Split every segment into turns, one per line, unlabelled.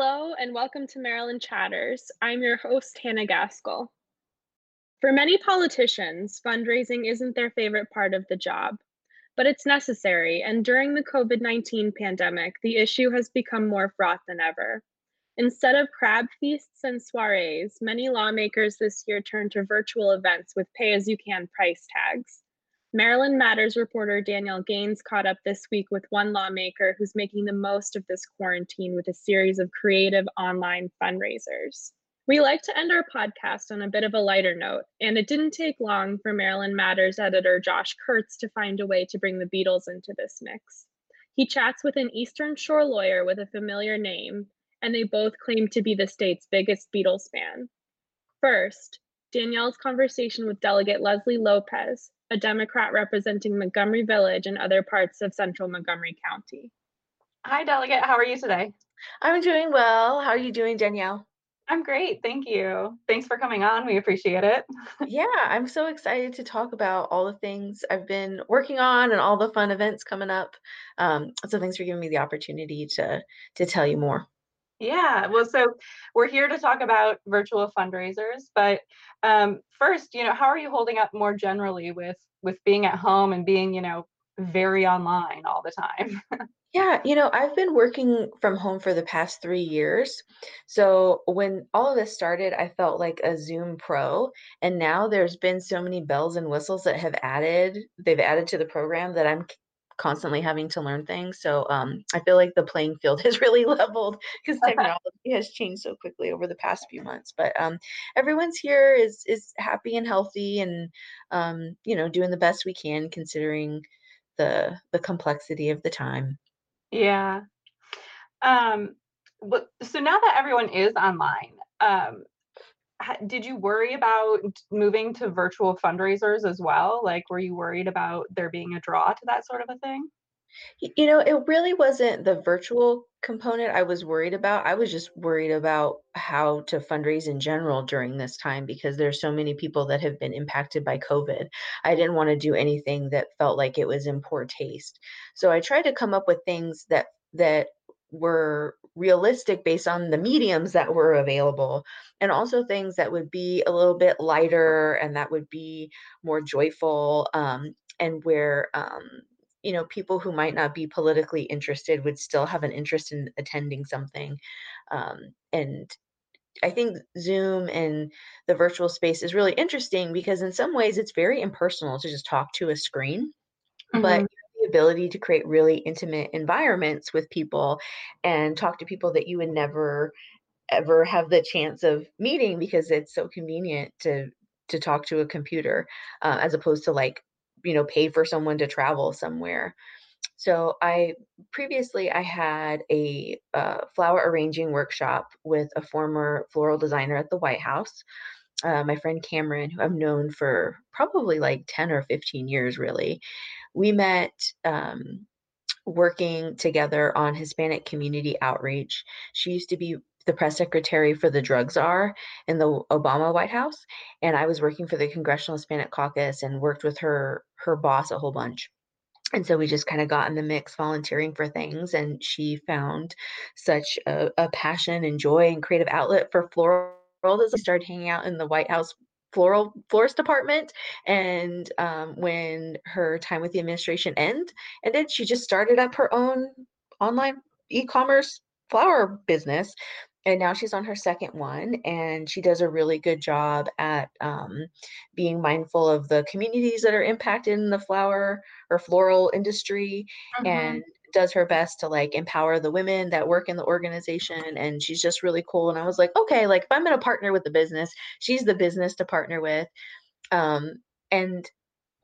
Hello and welcome to Maryland Chatters. I'm your host, Hannah Gaskill. For many politicians, fundraising isn't their favorite part of the job, but it's necessary. And during the COVID 19 pandemic, the issue has become more fraught than ever. Instead of crab feasts and soirees, many lawmakers this year turned to virtual events with pay as you can price tags. Maryland Matters reporter Danielle Gaines caught up this week with one lawmaker who's making the most of this quarantine with a series of creative online fundraisers. We like to end our podcast on a bit of a lighter note, and it didn't take long for Maryland Matters editor Josh Kurtz to find a way to bring the Beatles into this mix. He chats with an Eastern Shore lawyer with a familiar name, and they both claim to be the state's biggest Beatles fan. First, Danielle's conversation with Delegate Lesley Lopez, a Democrat representing Montgomery Village and other parts of central Montgomery County.
Hi, Delegate. How are you today?
I'm doing well. How are you doing, Danielle?
I'm great. Thank you. Thanks for coming on. We appreciate it.
yeah, I'm so excited to talk about all the things I've been working on and all the fun events coming up. Um, so thanks for giving me the opportunity to to tell you more.
Yeah, well, so we're here to talk about virtual fundraisers, but um, first, you know, how are you holding up more generally with with being at home and being, you know, very online all the time?
yeah, you know, I've been working from home for the past three years. So when all of this started, I felt like a Zoom pro, and now there's been so many bells and whistles that have added, they've added to the program that I'm constantly having to learn things. So um, I feel like the playing field has really leveled because technology has changed so quickly over the past few months. But um, everyone's here is is happy and healthy, and um, you know doing the best we can considering the the complexity of the time.
Yeah. Um. So now that everyone is online, um, did you worry about moving to virtual fundraisers as well? Like, were you worried about there being a draw to that sort of a thing?
You know, it really wasn't the virtual component I was worried about. I was just worried about how to fundraise in general during this time because there's so many people that have been impacted by COVID. I didn't want to do anything that felt like it was in poor taste. So I tried to come up with things that that were realistic based on the mediums that were available and also things that would be a little bit lighter and that would be more joyful um, and where um, you know people who might not be politically interested would still have an interest in attending something um, and I think Zoom and the virtual space is really interesting because in some ways it's very impersonal to just talk to a screen. Mm-hmm. But ability to create really intimate environments with people and talk to people that you would never ever have the chance of meeting because it's so convenient to to talk to a computer uh, as opposed to like you know pay for someone to travel somewhere. So i previously i had a uh, flower arranging workshop with a former floral designer at the white house uh, my friend cameron who i've known for probably like 10 or 15 years really we met um, working together on Hispanic community outreach. She used to be the press secretary for the drug czar in the Obama White House, and I was working for the Congressional Hispanic Caucus and worked with her her boss a whole bunch. And so we just kind of got in the mix volunteering for things, and she found such a, a passion and joy and creative outlet for floral as I started hanging out in the White House floral florist department and um, when her time with the administration end and then she just started up her own online e-commerce flower business and now she's on her second one and she does a really good job at um, being mindful of the communities that are impacted in the flower or floral industry mm-hmm. and does her best to like empower the women that work in the organization and she's just really cool and i was like okay like if i'm going to partner with the business she's the business to partner with um and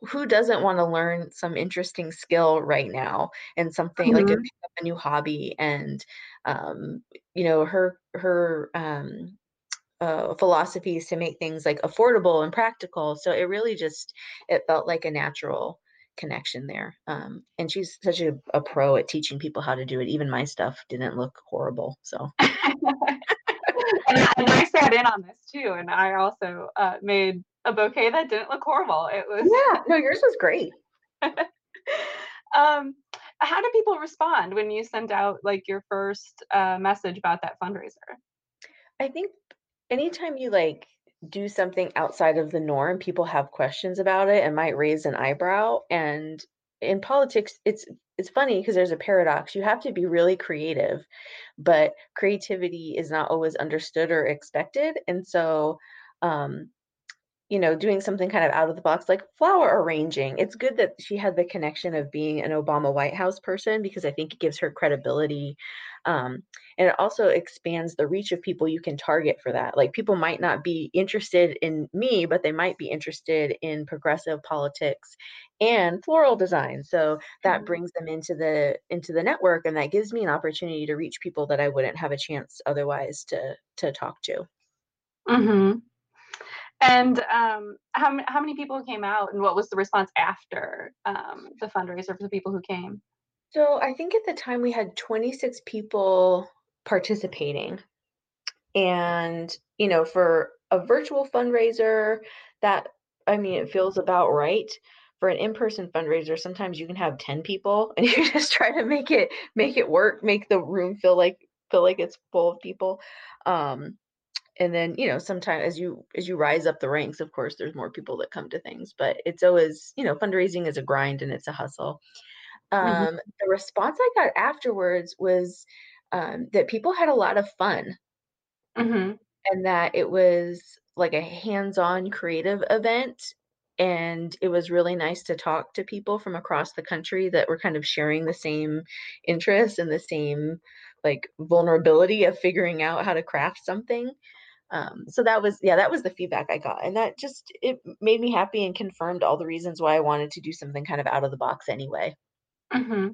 who doesn't want to learn some interesting skill right now and something mm-hmm. like a, a, new hobby and um you know her her um uh, philosophies to make things like affordable and practical so it really just it felt like a natural connection there. Um, and she's such a, a, pro at teaching people how to do it. Even my stuff didn't look horrible. So. and,
I sat in on this too, and I also uh, made a bouquet that didn't look horrible. It was
yeah, no, yours was great.
um, how do people respond when you sent out like your first uh, message about that fundraiser?
I think anytime you like do something outside of the norm, people have questions about it and might raise an eyebrow. And in politics, it's it's funny because there's a paradox. You have to be really creative, but creativity is not always understood or expected. And so um, you know, doing something kind of out of the box, like flower arranging. It's good that she had the connection of being an Obama White House person because I think it gives her credibility. Um, and it also expands the reach of people you can target for that. Like people might not be interested in me, but they might be interested in progressive politics and floral design. So that mm-hmm. brings them into the into the network, and that gives me an opportunity to reach people that I wouldn't have a chance otherwise to to talk to.
Mm-hmm. And um, how, how many people came out and what was the response after um, the fundraiser for the people who came?
So I think at the time we had 26 people participating. And, you know, for a virtual fundraiser, that, I mean, it feels about right. For an in-person fundraiser, sometimes you can have 10 people and you just try to make it make it work, make the room feel like feel like it's full of people. Um, and then you know sometimes as you as you rise up the ranks of course there's more people that come to things but it's always you know fundraising is a grind and it's a hustle mm-hmm. um mm-hmm. the response i got afterwards was um that people had a lot of fun
mm-hmm.
and that it was like a hands-on creative event and it was really nice to talk to people from across the country that were kind of sharing the same interests and the same like vulnerability of figuring out how to craft something um, so that was yeah that was the feedback i got and that just it made me happy and confirmed all the reasons why i wanted to do something kind of out of the box anyway
mm-hmm.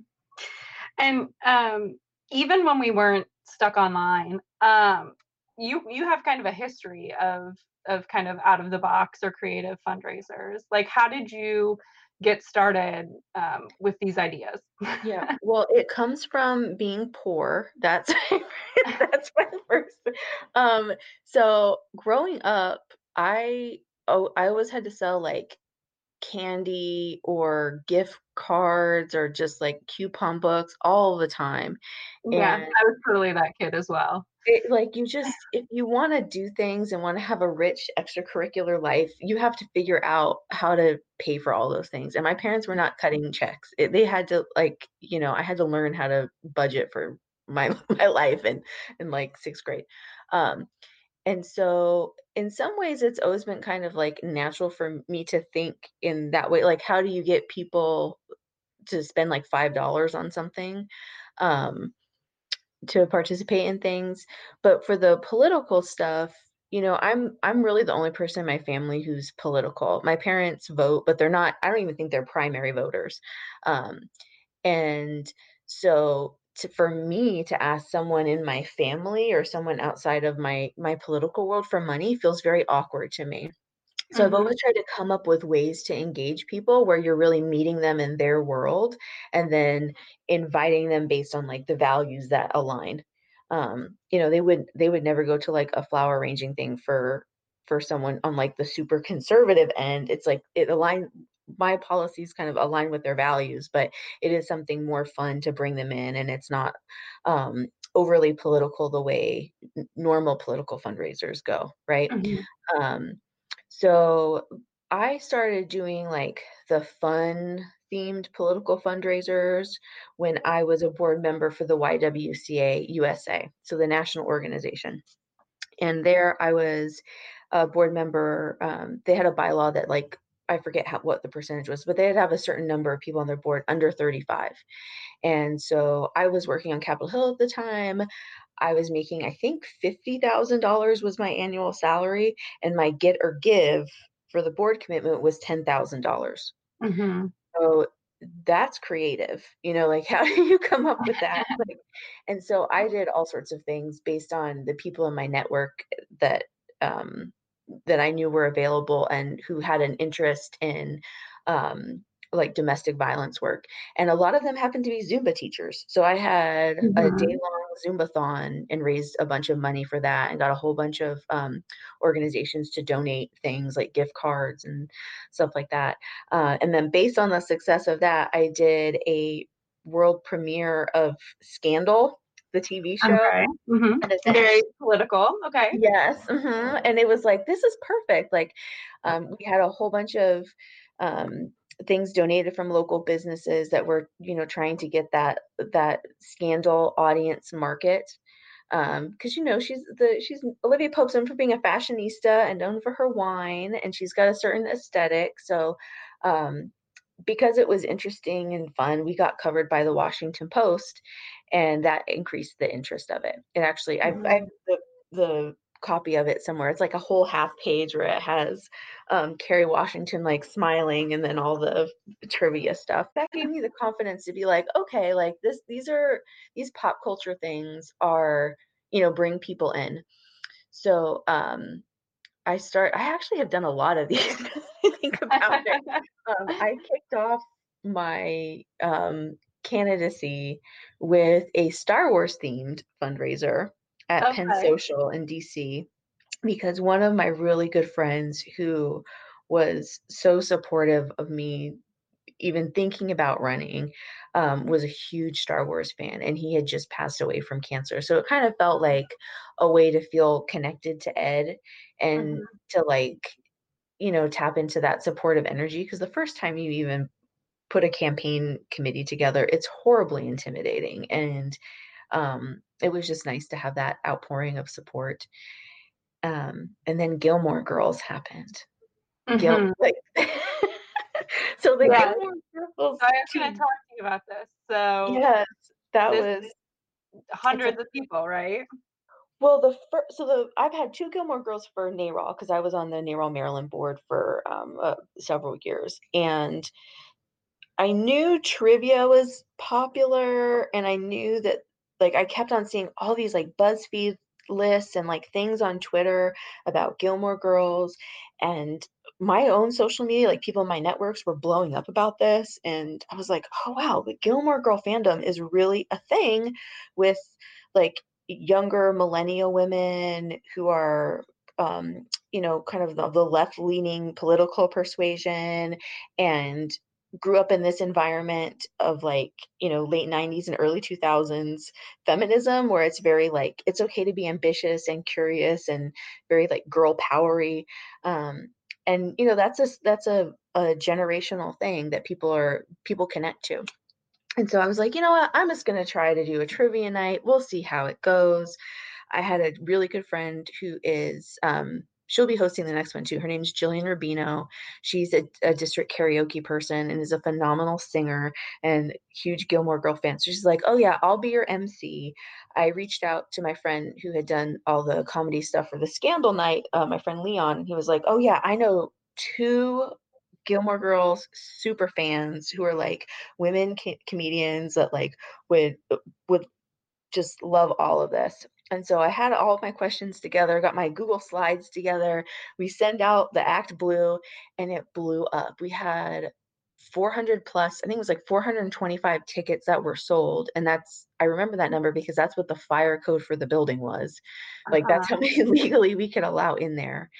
and um, even when we weren't stuck online um, you you have kind of a history of of kind of out of the box or creative fundraisers like how did you get started um, with these ideas.
Yeah. Well it comes from being poor. That's that's my first um so growing up i oh i always had to sell like candy or gift cards or just like coupon books all the time.
Yeah i was totally that kid as well
it, like you just if you want to do things and want to have a rich extracurricular life you have to figure out how to pay for all those things and my parents were not cutting checks it, they had to like you know i had to learn how to budget for my my life in in like sixth grade um and so in some ways it's always been kind of like natural for me to think in that way like how do you get people to spend like five dollars on something um to participate in things but for the political stuff you know i'm i'm really the only person in my family who's political. My parents vote but they're not i don't even think they're primary voters. Um and so to, for me to ask someone in my family or someone outside of my my political world for money feels very awkward to me so mm-hmm. I've always tried to come up with ways to engage people where you're really meeting them in their world and then inviting them based on like the values that align. Um, you know, they would they would never go to like a flower arranging thing for for someone on like the super conservative end. It's like it align my policies kind of align with their values, but it is something more fun to bring them in and it's not um overly political the way normal political fundraisers go, right? Mm-hmm. Um so I started doing like the fun themed political fundraisers when I was a board member for the YWCA USA, so the national organization. And there I was a board member. Um, they had a bylaw that like I forget how, what the percentage was, but they'd have a certain number of people on their board under 35. And so I was working on Capitol Hill at the time. I was making, I think, $50,000 was my annual salary, and my get or give for the board commitment was $10,000.
mm-hmm.
So that's creative, you know, like how do you come up with that? like, and so I did all sorts of things based on the people in my network that um, that I knew were available and who had an interest in um, like domestic violence work and a lot of them happened to be zumba teachers so i had mm-hmm. a day long zumbathon and raised a bunch of money for that and got a whole bunch of um, organizations to donate things like gift cards and stuff like that uh, and then based on the success of that i did a world premiere of Scandal, the TV show.
Okay. hmm
And it's
Very political. Okay.
Yes, hmm and it was like this is perfect. Like, um, we had a whole bunch of um, things donated from local businesses that were, you know, trying to get that that scandal audience market. Um, because you know she's the she's Olivia Pope's known for being a fashionista and known for her wine, and she's got a certain aesthetic. So, um, because it was interesting and fun, we got covered by the Washington Post, and that increased the interest of it. It actually, I've, I've the the copy of it somewhere. It's like a whole half page where it has um, Kerry Washington like smiling and then all the trivia stuff. That gave me the confidence to be like, okay, like this, these are these pop culture things are, you know, bring people in. So um, I start. I actually have done a lot of these. I think about it. Um, I kicked off my um, candidacy with a Star Wars themed fundraiser at Penn Social in DC because one of my really good friends who was so supportive of me even thinking about running um, was a huge Star Wars fan and he had just passed away from cancer. So it kind of felt like a way to feel connected to Ed and
Mhm.
to like, you know, tap into that supportive energy. Because the first time you even put a campaign committee together, it's horribly intimidating. And um, it was just nice to have that outpouring of support. Um, and then Gilmore Girls happened. Gil-
Mhm.
like, so the
Yes.
Gilmore Girls.
So I was going to talk to you about this. So
Yes, that was
hundreds of people, right?
well. The first, so the I've had two Gilmore Girls for NARAL because I was on the NARAL Maryland board for um, uh, several years, and I knew trivia was popular, and I knew that like I kept on seeing all these like BuzzFeed lists and like things on Twitter about Gilmore Girls, and my own social media, like people in my networks were blowing up about this, and I was like, oh wow, the Gilmore Girl fandom is really a thing with like younger millennial women who are um, you know, kind of the, the left leaning political persuasion and grew up in this environment of like, you know, late 90s and early 2000s feminism where it's very like, it's okay to be ambitious and curious and very like girl powery. Um, and you know, that's a that's a, a generational thing that people are, people connect to. And so I was like, you know what? I'm just going to try to do a trivia night. We'll see how it goes. I had a really good friend who is, um, she'll be hosting the next one too. Her name's Jillian Rubino. She's a, a district karaoke person and is a phenomenal singer and huge Gilmore Girl fan. So she's like, oh yeah, I'll be your MC. I reached out to my friend who had done all the comedy stuff for the Scandal night, uh, my friend Leon. He was like, oh yeah, I know two Gilmore Girls super fans who are like women co- comedians that like would would just love all of this. And so I had all of my questions together, got my Google Slides together. We send out the Act Blue and it blew up. We had 400 plus, I think it was like 425 tickets that were sold. And that's, I remember that number because that's what the fire code for the building was. Like that's uh-huh. how many legally we could allow in there.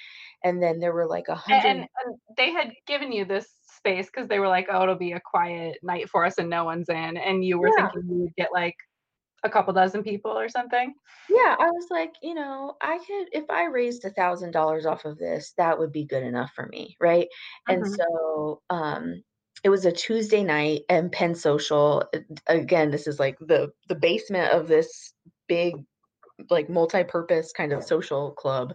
And then there were like a hundred.
and, and they had given you this space because they were like, oh, it'll be a quiet night for us and no one's in. And you were
Yeah.
thinking you would get like a couple dozen people or something.
Yeah, I was like, you know, I could if I raised a thousand dollars off of this, that would be good enough for me, right? And
Mhm.
so um it was a Tuesday night and Penn Social. uh, Again, this is like the the basement of this big like multi-purpose kind of social club.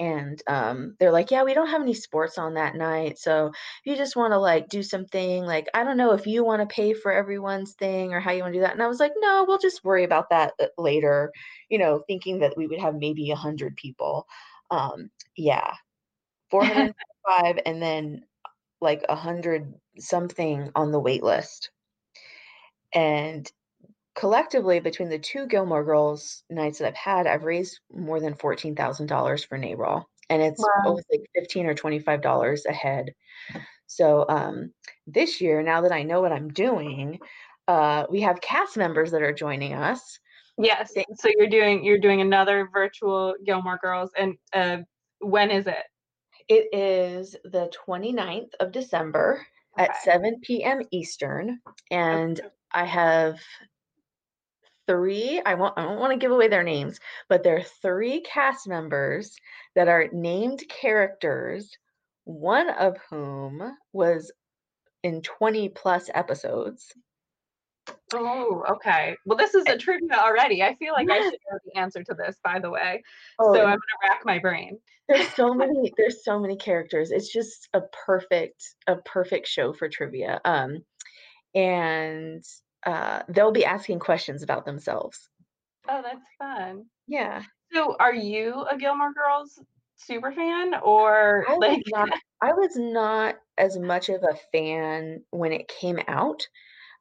And um they're like, yeah, we don't have any sports on that night. So if you just want to like do something like I don't know if you want to pay for everyone's thing or how you want to do that. And I was like, no, we'll just worry about that uh, later, you know, thinking that we would have maybe a hundred people. Um, yeah. 405 and then like a hundred something on the wait list. And collectively between the two Gilmore Girls nights that I've had, I've raised more than fourteen thousand dollars for NARAL, and it's
Wow.
always like fifteen or twenty five dollars a head. So um, this year, now that I know what I'm doing, uh, we have cast members that are joining us.
Yes.
They-
So you're doing you're doing another virtual Gilmore Girls, and uh, when is it?
It is the 29th of December at 7 p.m. Eastern, and I have three. I won't. I don't want to give away their names, but there are three cast members that are named characters. One of whom was in 20 plus episodes.
Oh, okay. Well, this is a trivia already. I feel like I should know the answer to this, by the way.
Oh,
So I'm gonna rack my brain.
there's so many there's so many characters it's just a perfect a perfect show for trivia um and uh they'll be asking questions about themselves
Oh, that's fun.
yeah
So are you a Gilmore Girls super fan or
i was not i was not as much of a fan when it came out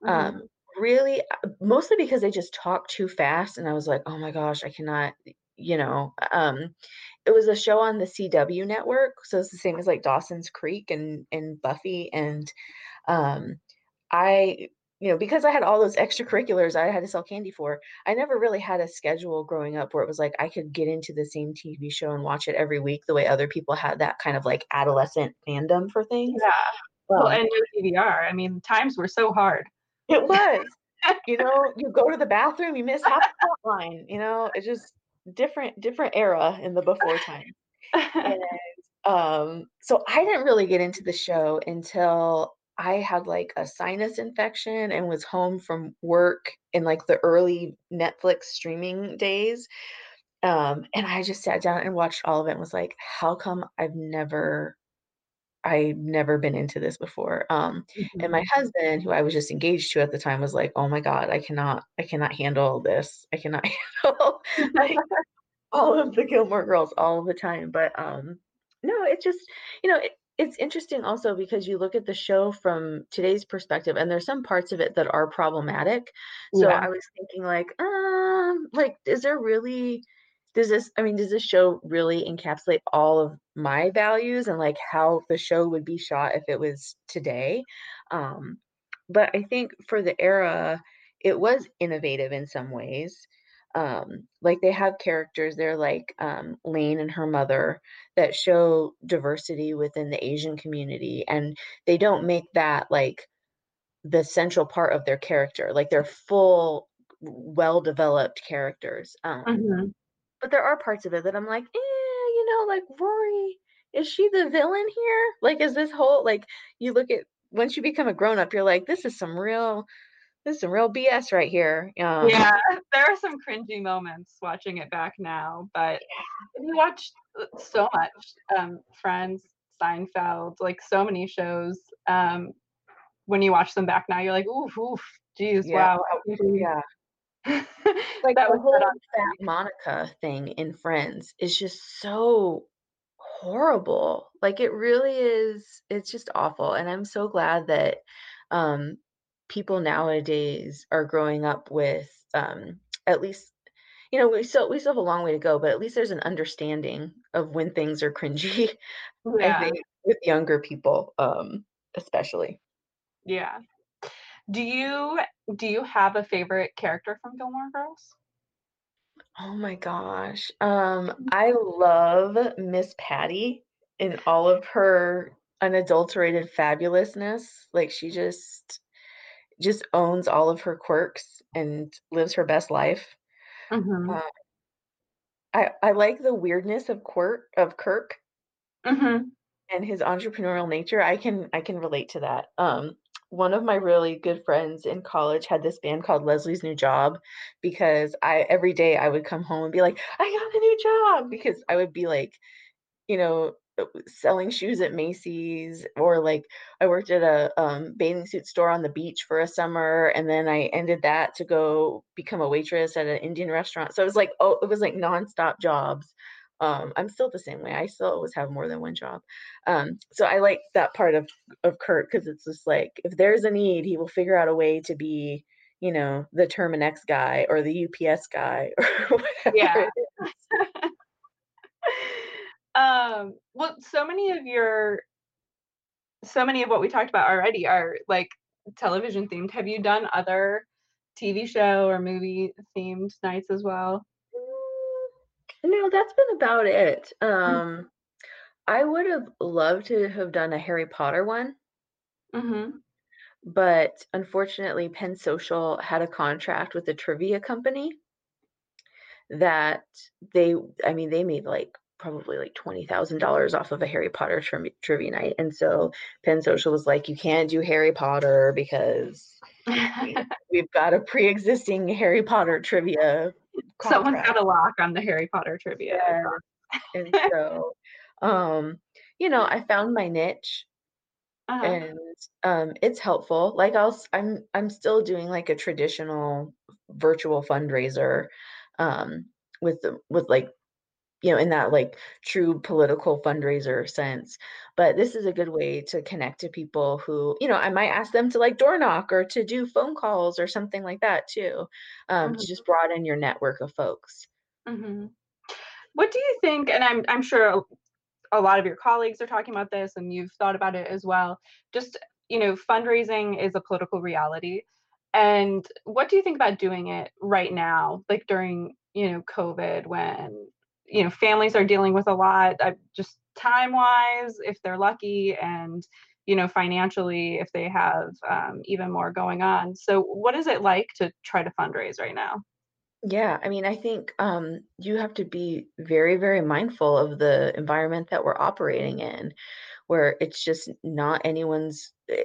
Mhm.
um really uh, mostly because they just talked too fast and i was like oh my gosh i cannot you know um it was a show on the cw network so it's the same as like dawson's creek and and buffy and um i you know because i had all those extracurriculars i had to sell candy for i never really had a schedule growing up where it was like i could get into the same tv show and watch it every week the way other people had that kind of like adolescent fandom for things
yeah. Well,
Um,
and no DVR. I mean, times were so hard.
it was. you know, you go to the bathroom, you miss half the line. You know, it's just different, different era in the before time. And um, so I didn't really get into the show until I had like a sinus infection and was home from work in like the early Netflix streaming days. Um, and I just sat down and watched all of it and was like, how come I've never I've never been into this before. Um, and my husband, who I was just engaged to at the time, was like, "Oh my God, I cannot, I cannot handle this. I cannot handle like, all of the Gilmore Girls all the time." But um, no, it's just, you know, it, it's interesting also because you look at the show from today's perspective, and there's some parts of it that are problematic. So
Yeah.
I was thinking, like, um, like, is there really? Does this, I mean, does this show really encapsulate all of my values and like how the show would be shot if it was today? Um, but I think for the era, it was innovative in some ways. Um, like they have characters, they're like um, Lane and her mother that show diversity within the Asian community, and they don't make that like the central part of their character. Like they're full, well developed characters. Um,
Mhm.
but there are parts of it that I'm like, eh, you know, like Rory, is she the villain here? Like, is this whole like you look at once you become a grown up, you're like, this is some real, this is some real BS right here. Um,
Yeah, there are some cringy moments watching it back now, but we watched uh, so much. Um, Friends, Seinfeld, like so many shows. Um, when you watch them back now, you're like, oof, oof, geez,
Yeah.
wow. we-"
yeah. Like
that
the
was
whole fat Monica thing in Friends is just so horrible. Like it really is. It's just awful, and I'm so glad that um, people nowadays are growing up with um, at least you know we still we still have a long way to go, but at least there's an understanding of when things are cringy. I think with younger people, um, especially.
yeah. Do you do you have a favorite character from Gilmore Girls?
Oh my gosh. Um, I love Miss Patty in all of her unadulterated fabulousness. Like she just just owns all of her quirks and lives her best life.
Mm-hmm.
Uh, I I like the weirdness of Quirk of Kirk
Mm-hmm.
and his entrepreneurial nature. I can I can relate to that. Um, one of my really good friends in college had this band called Lesley's New Job because I every day I would come home and be like, I got a new job because I would be like, you know, selling shoes at Macy's or like I worked at a um, bathing suit store on the beach for a summer and then I ended that to go become a waitress at an Indian restaurant. So it was like, oh, it was like nonstop jobs. Um, I'm still the same way. I still always have more than one job. Um, so I like that part of of Kirk because it's just like if there's a need, he will figure out a way to be, you know, the Terminix guy or the UPS guy or whatever.
Yeah.
it is.
Um well so many of your so many of what we talked about already are like television themed have you done other tv show or movie themed nights as well
Mm, No, that's been about it. Um, I would have loved to have done a Harry Potter one.
mm-hmm.
but unfortunately, Penn Social had a contract with a trivia company that they, I mean, they made like probably like $20,000 off of a Harry Potter tri- trivia night. And so Penn Social was like, you can't do Harry Potter because we've got a pre-existing Harry Potter trivia.
Someone's
contract."
got a lock on the Harry Potter trivia.
Yeah. and so um you know i found my niche
Uh-huh.
and um it's helpful like i'll i'm i'm still doing like a traditional virtual fundraiser um with the with like you know in that like true political fundraiser sense but this is a good way to connect to people who you know i might ask them to like door knock or to do phone calls or something like that too um to
Mhm.
just broaden your network of folks
hmm What do you think? And I'm I'm sure a lot of your colleagues are talking about this, and you've thought about it as well. Just you know, fundraising is a political reality. And what do you think about doing it right now, like during you know COVID, when you know families are dealing with a lot, uh, just time wise, if they're lucky, and you know financially, if they have um, even more going on. So, what is it like to try to fundraise right now?
Yeah, I mean, I think um, you have to be very, very mindful of the environment that we're operating in, where it's just not anyone's eh,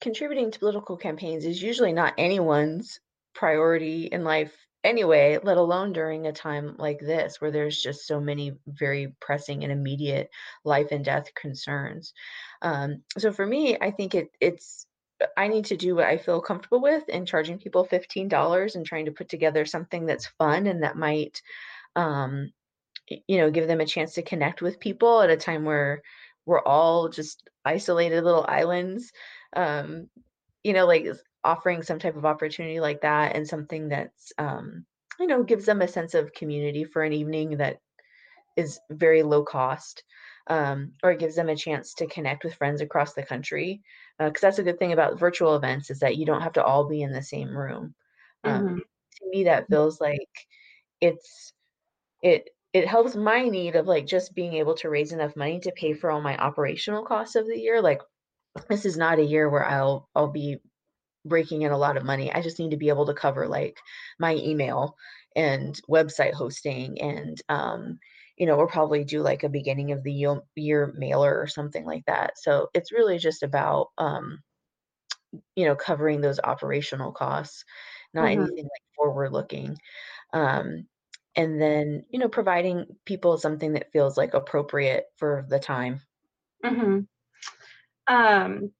contributing to political campaigns is usually not anyone's priority in life anyway, let alone during a time like this where there's just so many very pressing and immediate life and death concerns. Um, so for me, I think it it's I need to do what I feel comfortable with and charging people $15 and trying to put together something that's fun and that might, um, you know, give them a chance to connect with people at a time where we're all just isolated little islands. Um, you know, like offering some type of opportunity like that and something that's, um, you know, gives them a sense of community for an evening that is very low cost, um, or it gives them a chance to connect with friends across the country. Because that's a good thing about virtual events is that you don't have to all be in the same room. Um,
hmm
to me, that feels like it's it it helps my need of like just being able to raise enough money to pay for all my operational costs of the year. Like this is not a year where I'll I'll be breaking in a lot of money. I just need to be able to cover like my email and website hosting and um you know, we'll probably do like a beginning of the year, mailer or something like that. So it's really just about um, you know, covering those operational costs, not
hmm
anything like forward looking. Um and then, you know, providing people something that feels like appropriate for the time.
hmm Um,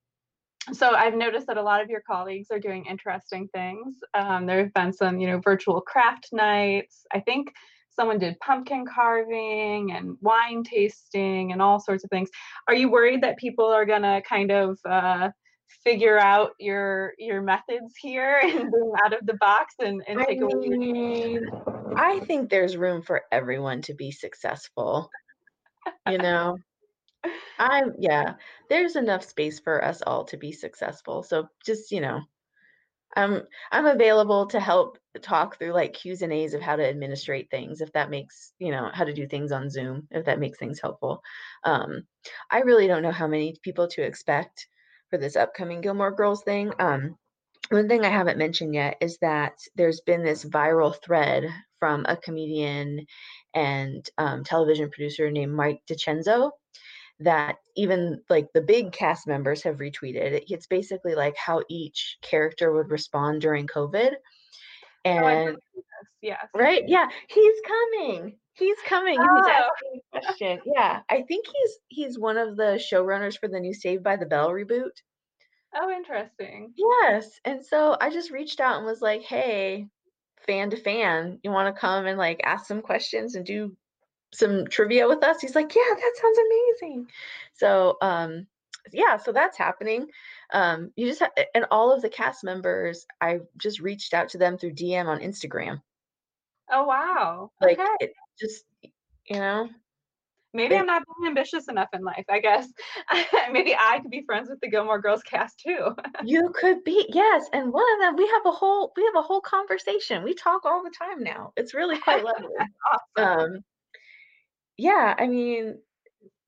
so I've noticed that a lot of your colleagues are doing interesting things. Um, there have been some, you know, virtual craft nights. I think someone did pumpkin carving and wine tasting and all sorts of things. Are you worried that people are gonna kind of uh, figure out your your methods here and being out of the box and, and
I
take away your
I think there's room for everyone to be successful, you know? I'm yeah, there's enough space for us all to be successful. So just, you know, I'm I'm available to help talk through like Q's and A's of how to administrate things if that makes, you know, how to do things on Zoom if that makes things helpful. Um, I really don't know how many people to expect for this upcoming Gilmore Girls thing. Um, one thing I haven't mentioned yet is that there's been this viral thread from a comedian and um, television producer named Mike DiCenzo that even like the big cast members have retweeted. It- It's basically like how each character would respond during COVID.
Oh,
And
this. Yes.
right, yeah, he's coming. He's coming. and He's
Oh.
asking a question. Yeah, I think he's he's one of the showrunners for the new Saved by the Bell reboot.
Oh, interesting.
Yes, and so I just reached out and was like, "Hey, fan to fan, you want to come and like ask some questions and do some trivia with us?" He's like, "Yeah, that sounds amazing." So, um, yeah, so that's happening. Um, you just ha- and all of the cast members, I just reached out to them through DM on Instagram.
Oh, wow.
Like
Okay.
it just, you know,
Maybe
they
I'm not being ambitious enough in life, I guess. Maybe I could be friends with the Gilmore Girls cast too.
you could be yes, and one of them we have a whole we have a whole conversation. We talk all the time now. It's really quite lovely.
Awesome.
Um, yeah, I mean,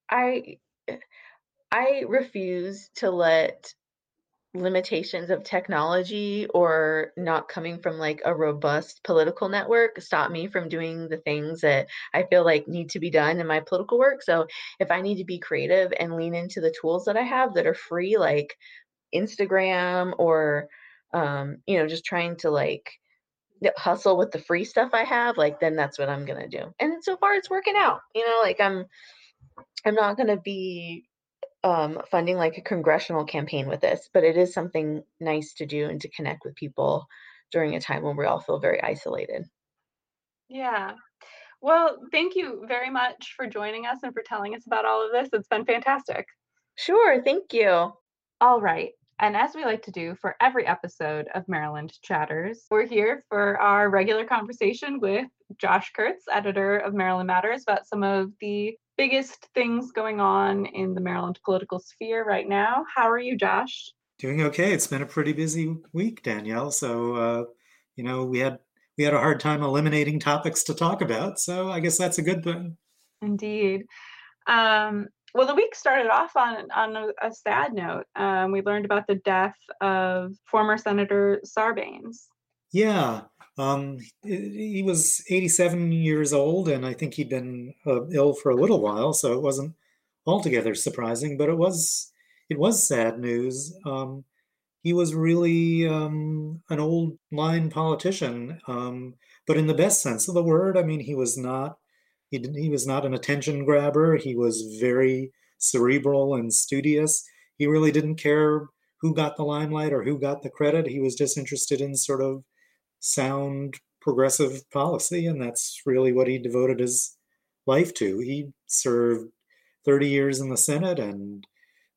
I I refuse to let limitations of technology or not coming from like a robust political network stop me from doing the things that I feel like need to be done in my political work. So if I need to be creative and lean into the tools that I have that are free, like Instagram or um, you know, just trying to like hustle with the free stuff I have, like then that's what I'm gonna do. And so far it's working out. You know, like I'm I'm not gonna be um, funding like a congressional campaign with this, but it is something nice to do and to connect with people during a time when we all feel very isolated.
Yeah. Well, thank you very much for joining us and for telling us about all of this. It's been fantastic.
Sure. Thank you.
All right. And as we like to do for every episode of Maryland Chatters, we're here for our regular conversation with Josh Kurtz, editor of Maryland Matters, about some of the biggest things going on in the Maryland political sphere right now. How are you, Josh?
Doing okay. It's been a pretty busy week, Danielle. So, uh, you know, we had we had a hard time eliminating topics to talk about. So, I guess that's a good thing.
Indeed. Um, well, the week started off on on a, a sad note. Um, we learned about the death of former Senator Sarbanes.
Yeah, um, he was 87 years old, and I think he'd been uh, ill for a little while, so it wasn't altogether surprising. But it was it was sad news. Um, he was really um, an old line politician, um, but in the best sense of the word. I mean, he was not he, didn't, he was not an attention grabber. He was very cerebral and studious. He really didn't care who got the limelight or who got the credit. He was just interested in sort of sound progressive policy, and that's really what he devoted his life to. He served 30 years in the Senate and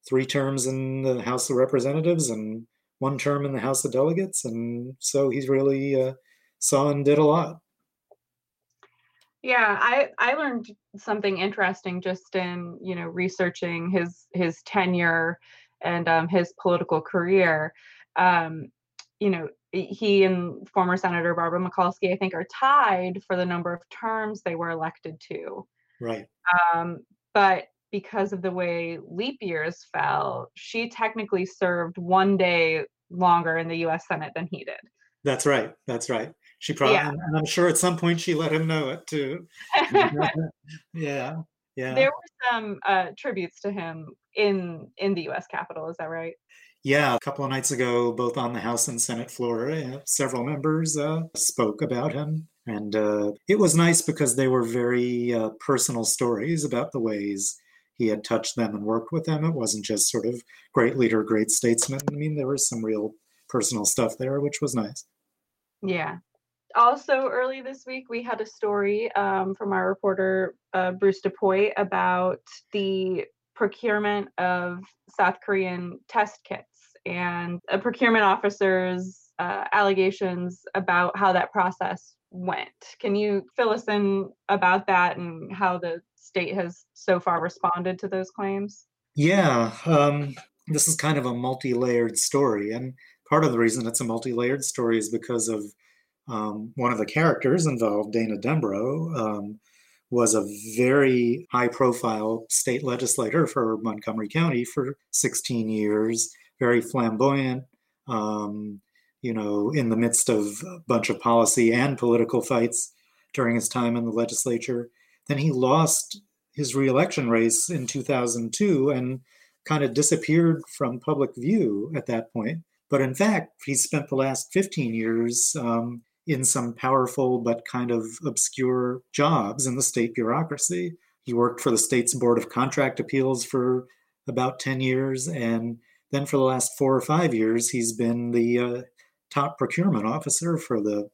three terms in the House of Representatives and one term in the House of Delegates, and so he's really uh, saw and did a lot.
Yeah, I I learned something interesting just in you know researching his his tenure and um, his political career. Um, you know, he and former Senator Barbara Mikulski, I think, are tied for the number of terms they were elected to.
Right.
Um, but because of the way leap years fell, she technically served one day longer in the U.S. Senate than he did.
That's right. That's right. She probably, yeah. and I'm sure at some point she let him know it too. yeah, yeah.
There were some uh, tributes to him in in the U.S. Capitol. Is that right?
Yeah, a couple of nights ago, both on the House and Senate floor, uh, several members uh, spoke about him. And uh, it was nice because they were very uh, personal stories about the ways he had touched them and worked with them. It wasn't just sort of great leader, great statesman. I mean, there was some real personal stuff there, which was nice.
Yeah, also early this week we had a story um, from our reporter uh, Bruce DePuyt about the procurement of south korean test kits and a procurement officer's uh, allegations about how that process went. Can you fill us in about that and how the state has so far responded to those claims?
Yeah um, this is kind of a multi-layered story and part of the reason it's a multi-layered story is because of um, one of the characters involved, Dana Dembrow, um, was a very high profile state legislator for Montgomery County for 16 years, very flamboyant, um, you know, in the midst of a bunch of policy and political fights during his time in the legislature. Then he lost his reelection race in 2002 and kind of disappeared from public view at that point. But in fact, he spent the last 15 years um, in some powerful but kind of obscure jobs in the state bureaucracy. He worked for the state's Board of Contract Appeals for about 10 years. And then for the last four or five years, he's been the uh, top procurement officer for the,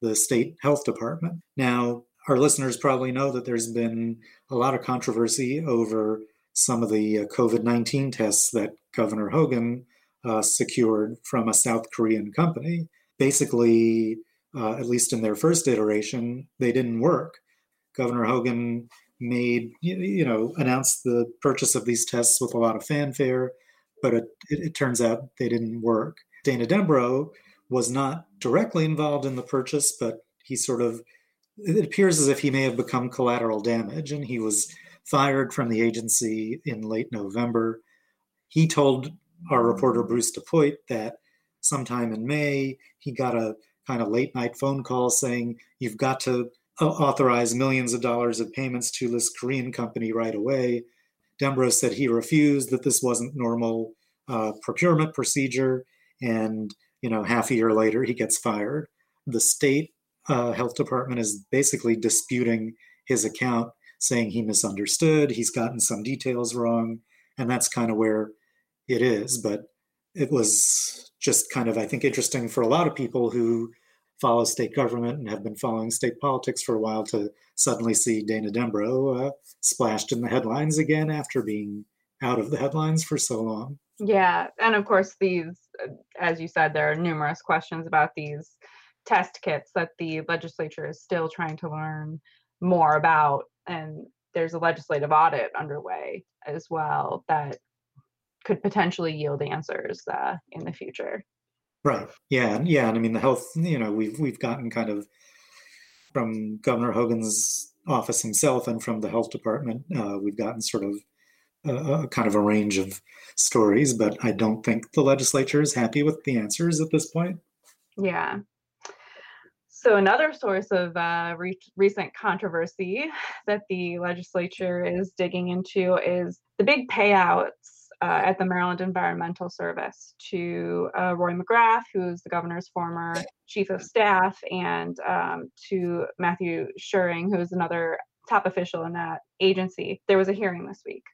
the state health department. Now, our listeners probably know that there's been a lot of controversy over some of the uh, COVID 19 tests that Governor Hogan uh, secured from a South Korean company. Basically, uh, at least in their first iteration, they didn't work. Governor Hogan made, you know, announced the purchase of these tests with a lot of fanfare, but it, it, it turns out they didn't work. Dana Dembrow was not directly involved in the purchase, but he sort of, it appears as if he may have become collateral damage, and he was fired from the agency in late November. He told our reporter Bruce DePuyt that sometime in May he got a kind of late night phone call saying you've got to uh, authorize millions of dollars of payments to this Korean company right away. Dembrow said he refused that this wasn't normal uh, procurement procedure, and you know half a year later he gets fired. The state uh, health department is basically disputing his account, saying he misunderstood, he's gotten some details wrong, and that's kind of where it is. But it was just kind of, I think, interesting for a lot of people who follow state government and have been following state politics for a while to suddenly see Dana Dembrow uh, splashed in the headlines again after being out of the headlines for so long.
Yeah, and of course, these, as you said, there are numerous questions about these test kits that the legislature is still trying to learn more about, and there's a legislative audit underway as well that could potentially yield answers uh, in the future.
Right. Yeah. Yeah. And I mean, the health. You know, we've we've gotten kind of from Governor Hogan's office himself and from the health department. Uh, we've gotten sort of a, a, kind of a range of stories, but I don't think the legislature is happy with the answers at this point.
Yeah. So another source of uh, re- recent controversy that the legislature is digging into is the big payouts uh, at the Maryland Environmental Service to uh, Roy McGrath, who's the governor's former chief of staff, and um, to Matthew Schuring, who is another top official in that agency. There was a hearing this week.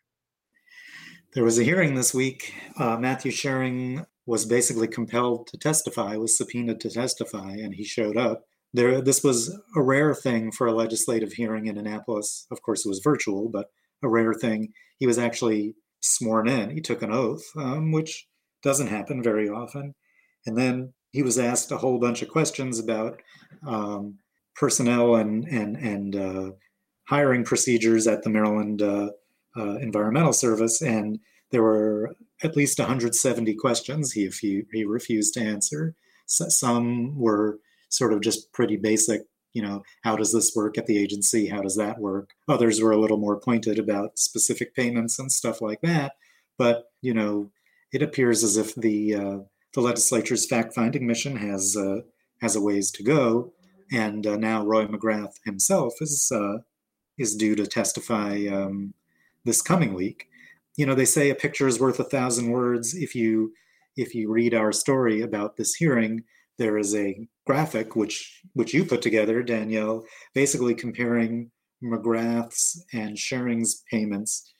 There was a hearing this week. Uh, Matthew Schuring was basically compelled to testify, was subpoenaed to testify, and he showed up. There, this was a rare thing for a legislative hearing in Annapolis. Of course, it was virtual, but a rare thing. He was actually sworn in. He took an oath, um, which doesn't happen very often. And then he was asked a whole bunch of questions about um, personnel and and and uh, hiring procedures at the Maryland uh, uh, Environmental Service, and there were at least 170 questions he he refused to answer. So some were sort of just pretty basic you know, how does this work at the agency? How does that work? Others were a little more pointed about specific payments and stuff like that. But, you know, it appears as if the uh, the legislature's fact-finding mission has uh, has a ways to go, and uh, now Roy McGrath himself is uh, is due to testify um, this coming week. You know, they say a picture is worth a thousand words. If you if you read our story about this hearing, there is a graphic which which you put together, Danielle, basically comparing McGrath's and Schuring's payments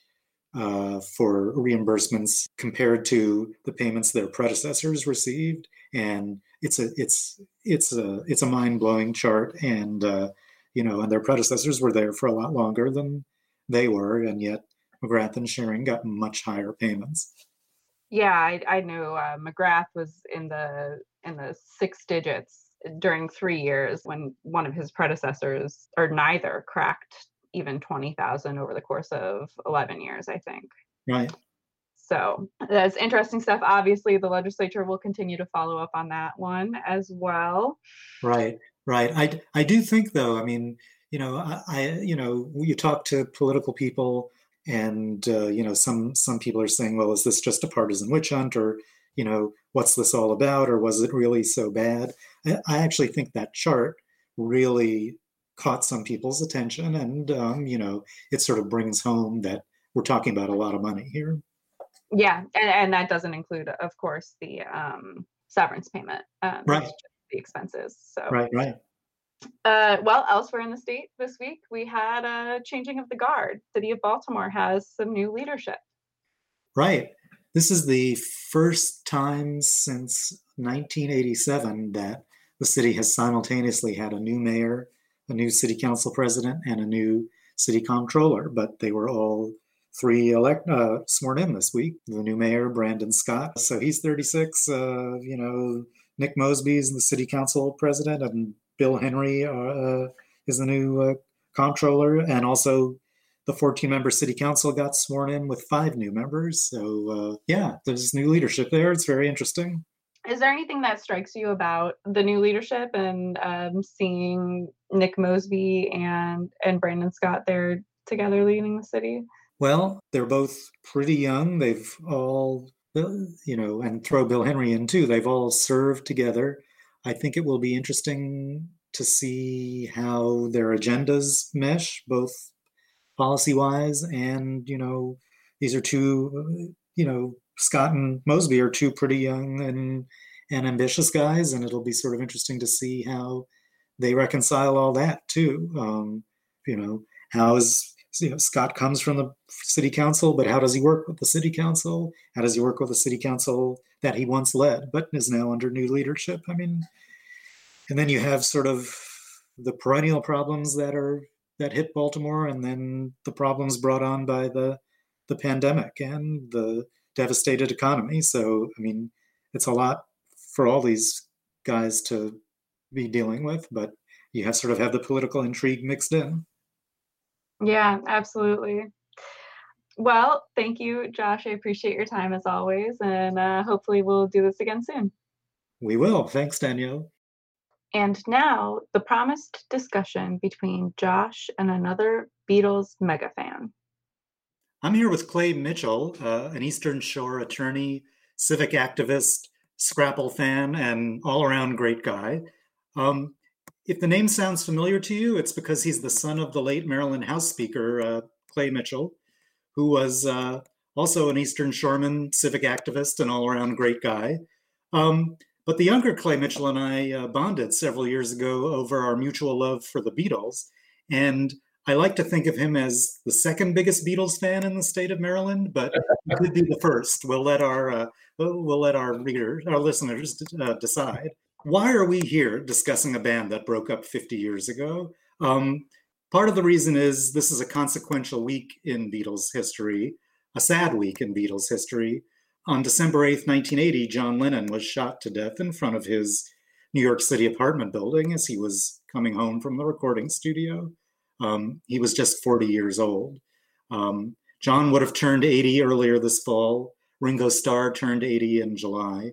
uh, for reimbursements compared to the payments their predecessors received, and it's a it's it's a it's a mind blowing chart, and uh, you know, and their predecessors were there for a lot longer than they were, and yet McGrath and Schuring got much higher payments.
Yeah, I, I knew uh, McGrath was in the in the six digits during three years when one of his predecessors or neither cracked even 20,000 over the course of 11 years, I think.
Right.
So that's interesting stuff. Obviously, the legislature will continue to follow up on that one as well.
Right, right. I, I do think, though, I mean, you know, I, I you know, you talk to political people, and uh, you know, some some people are saying, well, is this just a partisan witch hunt, or you know, what's this all about, or was it really so bad? I, I actually think that chart really caught some people's attention, and um, you know, it sort of brings home that we're talking about a lot of money here.
Yeah, and, and that doesn't include, of course, the um, severance payment, um,
right?
The expenses. So
right, right.
Uh, well, elsewhere in the state this week, we had a changing of the guard. City of Baltimore has some new leadership.
Right. This is the first time since 1987 that the city has simultaneously had a new mayor, a new city council president, and a new city comptroller, but they were all three elect uh, sworn in this week. The new mayor, Brandon Scott, so he's 36. Uh, you know, Nick Mosby is the city council president, and Bill Henry uh, is the new uh, comptroller, and also the 14 member city council got sworn in with five new members. So, uh, yeah, there's new leadership there. It's very interesting.
Is there anything that strikes you about the new leadership and um, seeing Nick Mosby and, and Brandon Scott there together leading the city?
Well, they're both pretty young. They've all you know, and throw Bill Henry in too. They've all served together. I think it will be interesting to see how their agendas mesh, both policy wise and, you know, these are two, you know, Scott and Mosby are two pretty young and and ambitious guys, and it'll be sort of interesting to see how they reconcile all that too. Um, you know, how is you know Scott comes from the city council, but how does he work with the city council? How does he work with the city council that he once led, but is now under new leadership? I mean, and then you have sort of the perennial problems that are that hit Baltimore, and then the problems brought on by the the pandemic and the devastated economy. So, I mean, it's a lot for all these guys to be dealing with, but you have sort of have the political intrigue mixed in.
Yeah, absolutely. Well, thank you, Josh. I appreciate your time as always, and uh, hopefully we'll do this again soon.
We will. Thanks, Danielle.
And now, the promised discussion between Josh and another Beatles mega fan.
I'm here with Clay Mitchell, uh, an Eastern Shore attorney, civic activist, Scrapple fan, and all around great guy. Um, if the name sounds familiar to you, it's because he's the son of the late Maryland House Speaker, uh, Clay Mitchell, who was uh, also an Eastern Shoreman, civic activist, and all around great guy. Um, but the younger Clay Mitchell and I uh, bonded several years ago over our mutual love for the Beatles. And I like to think of him as the second biggest Beatles fan in the state of Maryland, but he could be the first. We'll let our uh, we'll let our readers, our listeners, uh, decide. Why are we here discussing a band that broke up 50 years ago? Um, part of the reason is this is a consequential week in Beatles history, a sad week in Beatles history. On December 8th, 1980, John Lennon was shot to death in front of his New York City apartment building as he was coming home from the recording studio. Um, he was just 40 years old. Um, John would have turned 80 earlier this fall. Ringo Starr turned 80 in July.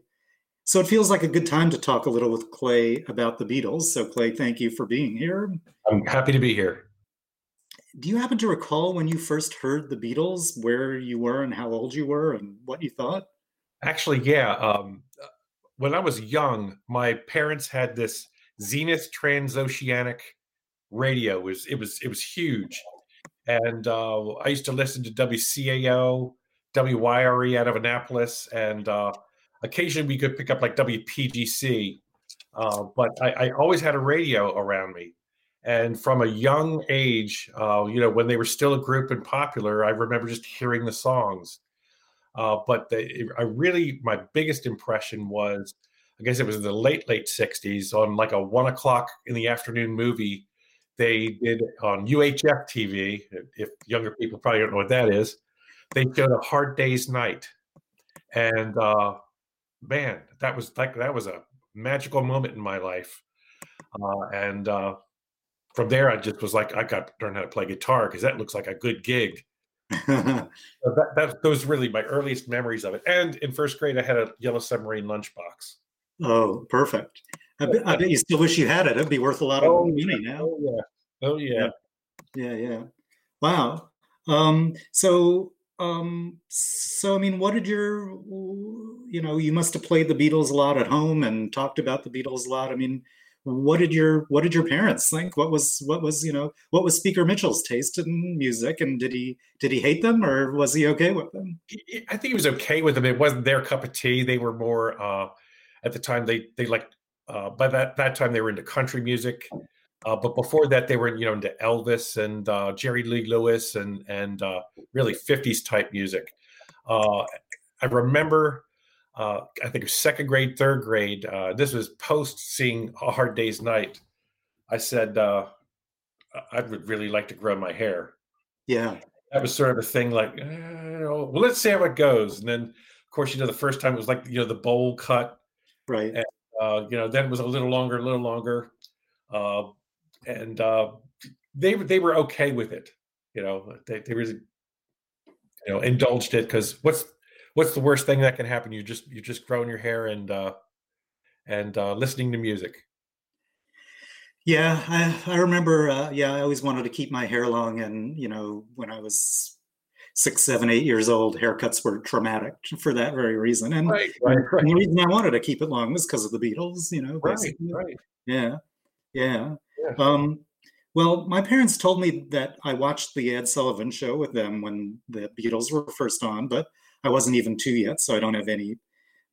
So it feels like a good time to talk a little with Clay about the Beatles. So, Clay, thank you for being here.
I'm happy to be here.
Do you happen to recall when you first heard the Beatles, where you were and how old you were and what you thought?
Actually, yeah. Um, when I was young, my parents had this Zenith Transoceanic radio. It was it was it was huge, and uh, I used to listen to WCAO, WYRE out of Annapolis, and uh, occasionally we could pick up like WPGC. Uh, but I, I, always had a radio around me, and from a young age, uh, you know, when they were still a group and popular, I remember just hearing the songs. Uh, but the, I really, my biggest impression was, I guess it was in the late late '60s on like a one o'clock in the afternoon movie they did on UHF TV. If younger people probably don't know what that is, they showed a Hard Day's Night, and uh, man, that was like that was a magical moment in my life. Uh, and uh, from there, I just was like, I got to learn how to play guitar because that looks like a good gig. so that, that those really my earliest memories of it. And in first grade, I had a Yellow Submarine lunchbox.
Oh, perfect. I bet, I bet, you still wish you had it. It'd be worth a lot of oh, money now.
Oh yeah. Oh yeah.
Yeah, yeah. Wow. Um, so um, so I mean, what did your you know, you must have played the Beatles a lot at home and talked about the Beatles a lot. I mean, what did your what did your parents think? What was what was, you know, what was Speaker Mitchell's taste in music and did he did he hate them or was he okay with them?
I think he was okay with them. It wasn't their cup of tea. They were more uh at the time they they like uh, by that that time they were into country music, uh, but before that they were you know into Elvis and uh, Jerry Lee Lewis and and uh, really 50s type music. Uh, I remember uh, I think it was second grade, third grade. this was post seeing A Hard Day's Night. I said I would really like to grow my hair.
Yeah,
that was sort of a thing like eh, well let's see how it goes. And then of course you know the first time it was like you know the bowl cut.
Right.
And, uh, you know, then it was a little longer, a little longer, uh, and uh, they they were okay with it. You know, they they really you know indulged it because what's what's the worst thing that can happen? You just you just growing your hair and uh, and uh, listening to music.
Yeah, I, I remember. Uh, yeah, I always wanted to keep my hair long, and you know, when I was six, seven, eight years old, haircuts were traumatic for that very reason. And,
Right, right, right.
and the reason I wanted to keep it long was because of the Beatles, you know.
Right, right.
Yeah, yeah.
Yeah.
Um, well, my parents told me that I watched the Ed Sullivan show with them when the Beatles were first on, but I wasn't even two yet, so I don't have any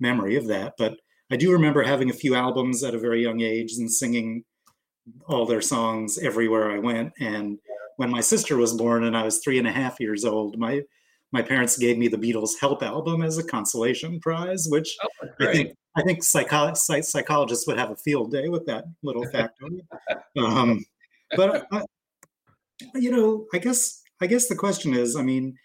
memory of that. But I do remember having a few albums at a very young age and singing all their songs everywhere I went. And when my sister was born and I was three and a half years old, my my parents gave me the Beatles Help album as a consolation prize, which
Oh,
I think I think psycho- psych- psychologists would have a field day with that little factoid. um, but I, you know, I guess I guess the question is, I mean,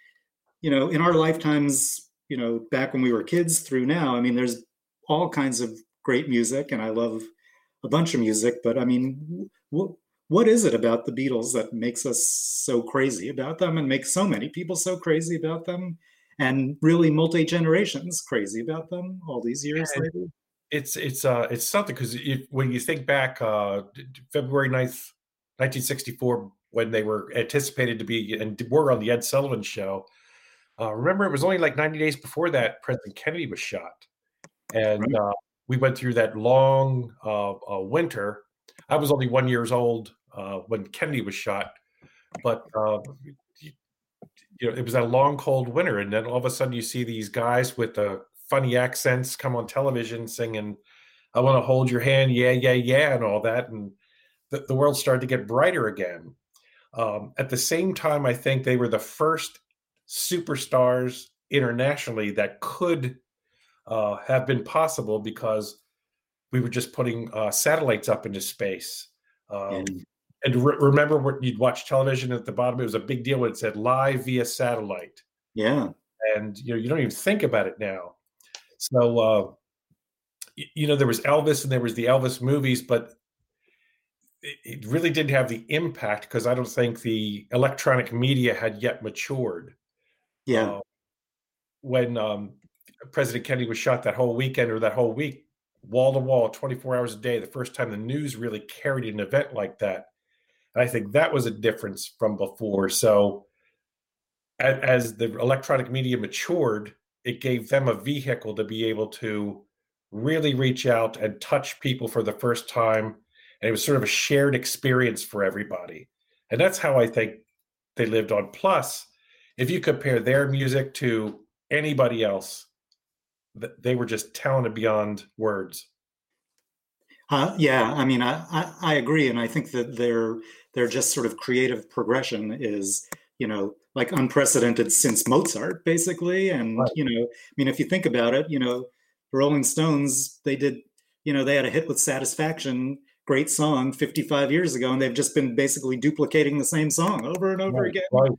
you know, in our lifetimes, you know, back when we were kids through now, I mean, there's all kinds of great music, and I love a bunch of music. But I mean, what what is it about the Beatles that makes us so crazy about them, and makes so many people so crazy about them? And really, multi generations crazy about them all these years
Yeah,
later.
it's it's uh it's something because when you think back uh february 9th 1964 when they were anticipated to be and were on the ed sullivan show uh remember it was only like 90 days before that president kennedy was shot and
Right.
uh we went through that long uh, uh winter i was only one years old uh when kennedy was shot but uh you you know it was that long cold winter and then all of a sudden you see these guys with the funny accents come on television singing i want to hold your hand yeah yeah yeah and all that and the, the world started to get brighter again um, at the same time i think they were the first superstars internationally that could uh, have been possible because we were just putting uh, satellites up into space. Um,
And
and re- remember what you'd watch television at the bottom? It was a big deal when it said live via satellite.
Yeah,
and you know you don't even think about it now. So uh y- you know there was elvis and there was the elvis movies but it, it really didn't have the impact because i don't think the electronic media had yet matured
yeah,
Uh, when um president kennedy was shot that whole weekend or that whole week wall to wall 24 hours a day the first time the news really carried an event like that and i think that was a difference from before so a- as the electronic media matured, it gave them a vehicle to be able to really reach out and touch people for the first time. And it was sort of a shared experience for everybody. And that's how I think they lived on. Plus, if you compare their music to anybody else, they were just talented beyond words.
Uh, yeah, I mean, I, I, I agree, and I think that their their just sort of creative progression is, you know, like unprecedented since Mozart, basically. And
Right.
you know, I mean, if you think about it, you know, Rolling Stones, they did, you know, they had a hit with Satisfaction, great song, 55 years ago, and they've just been basically duplicating the same song over and over
Right,
again.
right.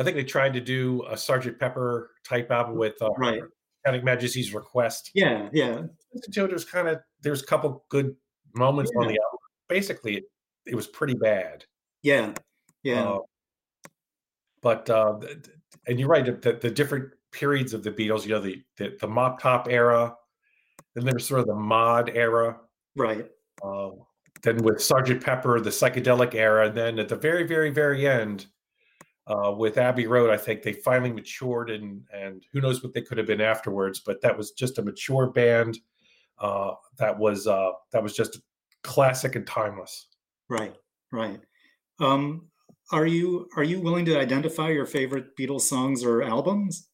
I think they tried to do a Sergeant Pepper type album with uh,
Right.
Satanic Majesty's Request.
Yeah, yeah,
listened to it, it was kind of there's a couple good moments on the album. Basically, it, it was pretty bad.
yeah, yeah,
Uh, but uh, and you're right. The, the different periods of the Beatles, you know, the the, the mop top era, then there was sort of the mod era.
right.
Uh, then with Sergeant Pepper, the psychedelic era, and then at the very, very, very end, uh, with Abbey Road, I think they finally matured, and and who knows what they could have been afterwards. But that was just a mature band. Uh, that was uh, that was just classic and timeless.
Right, right. Um, are you are you willing to identify your favorite Beatles songs or albums,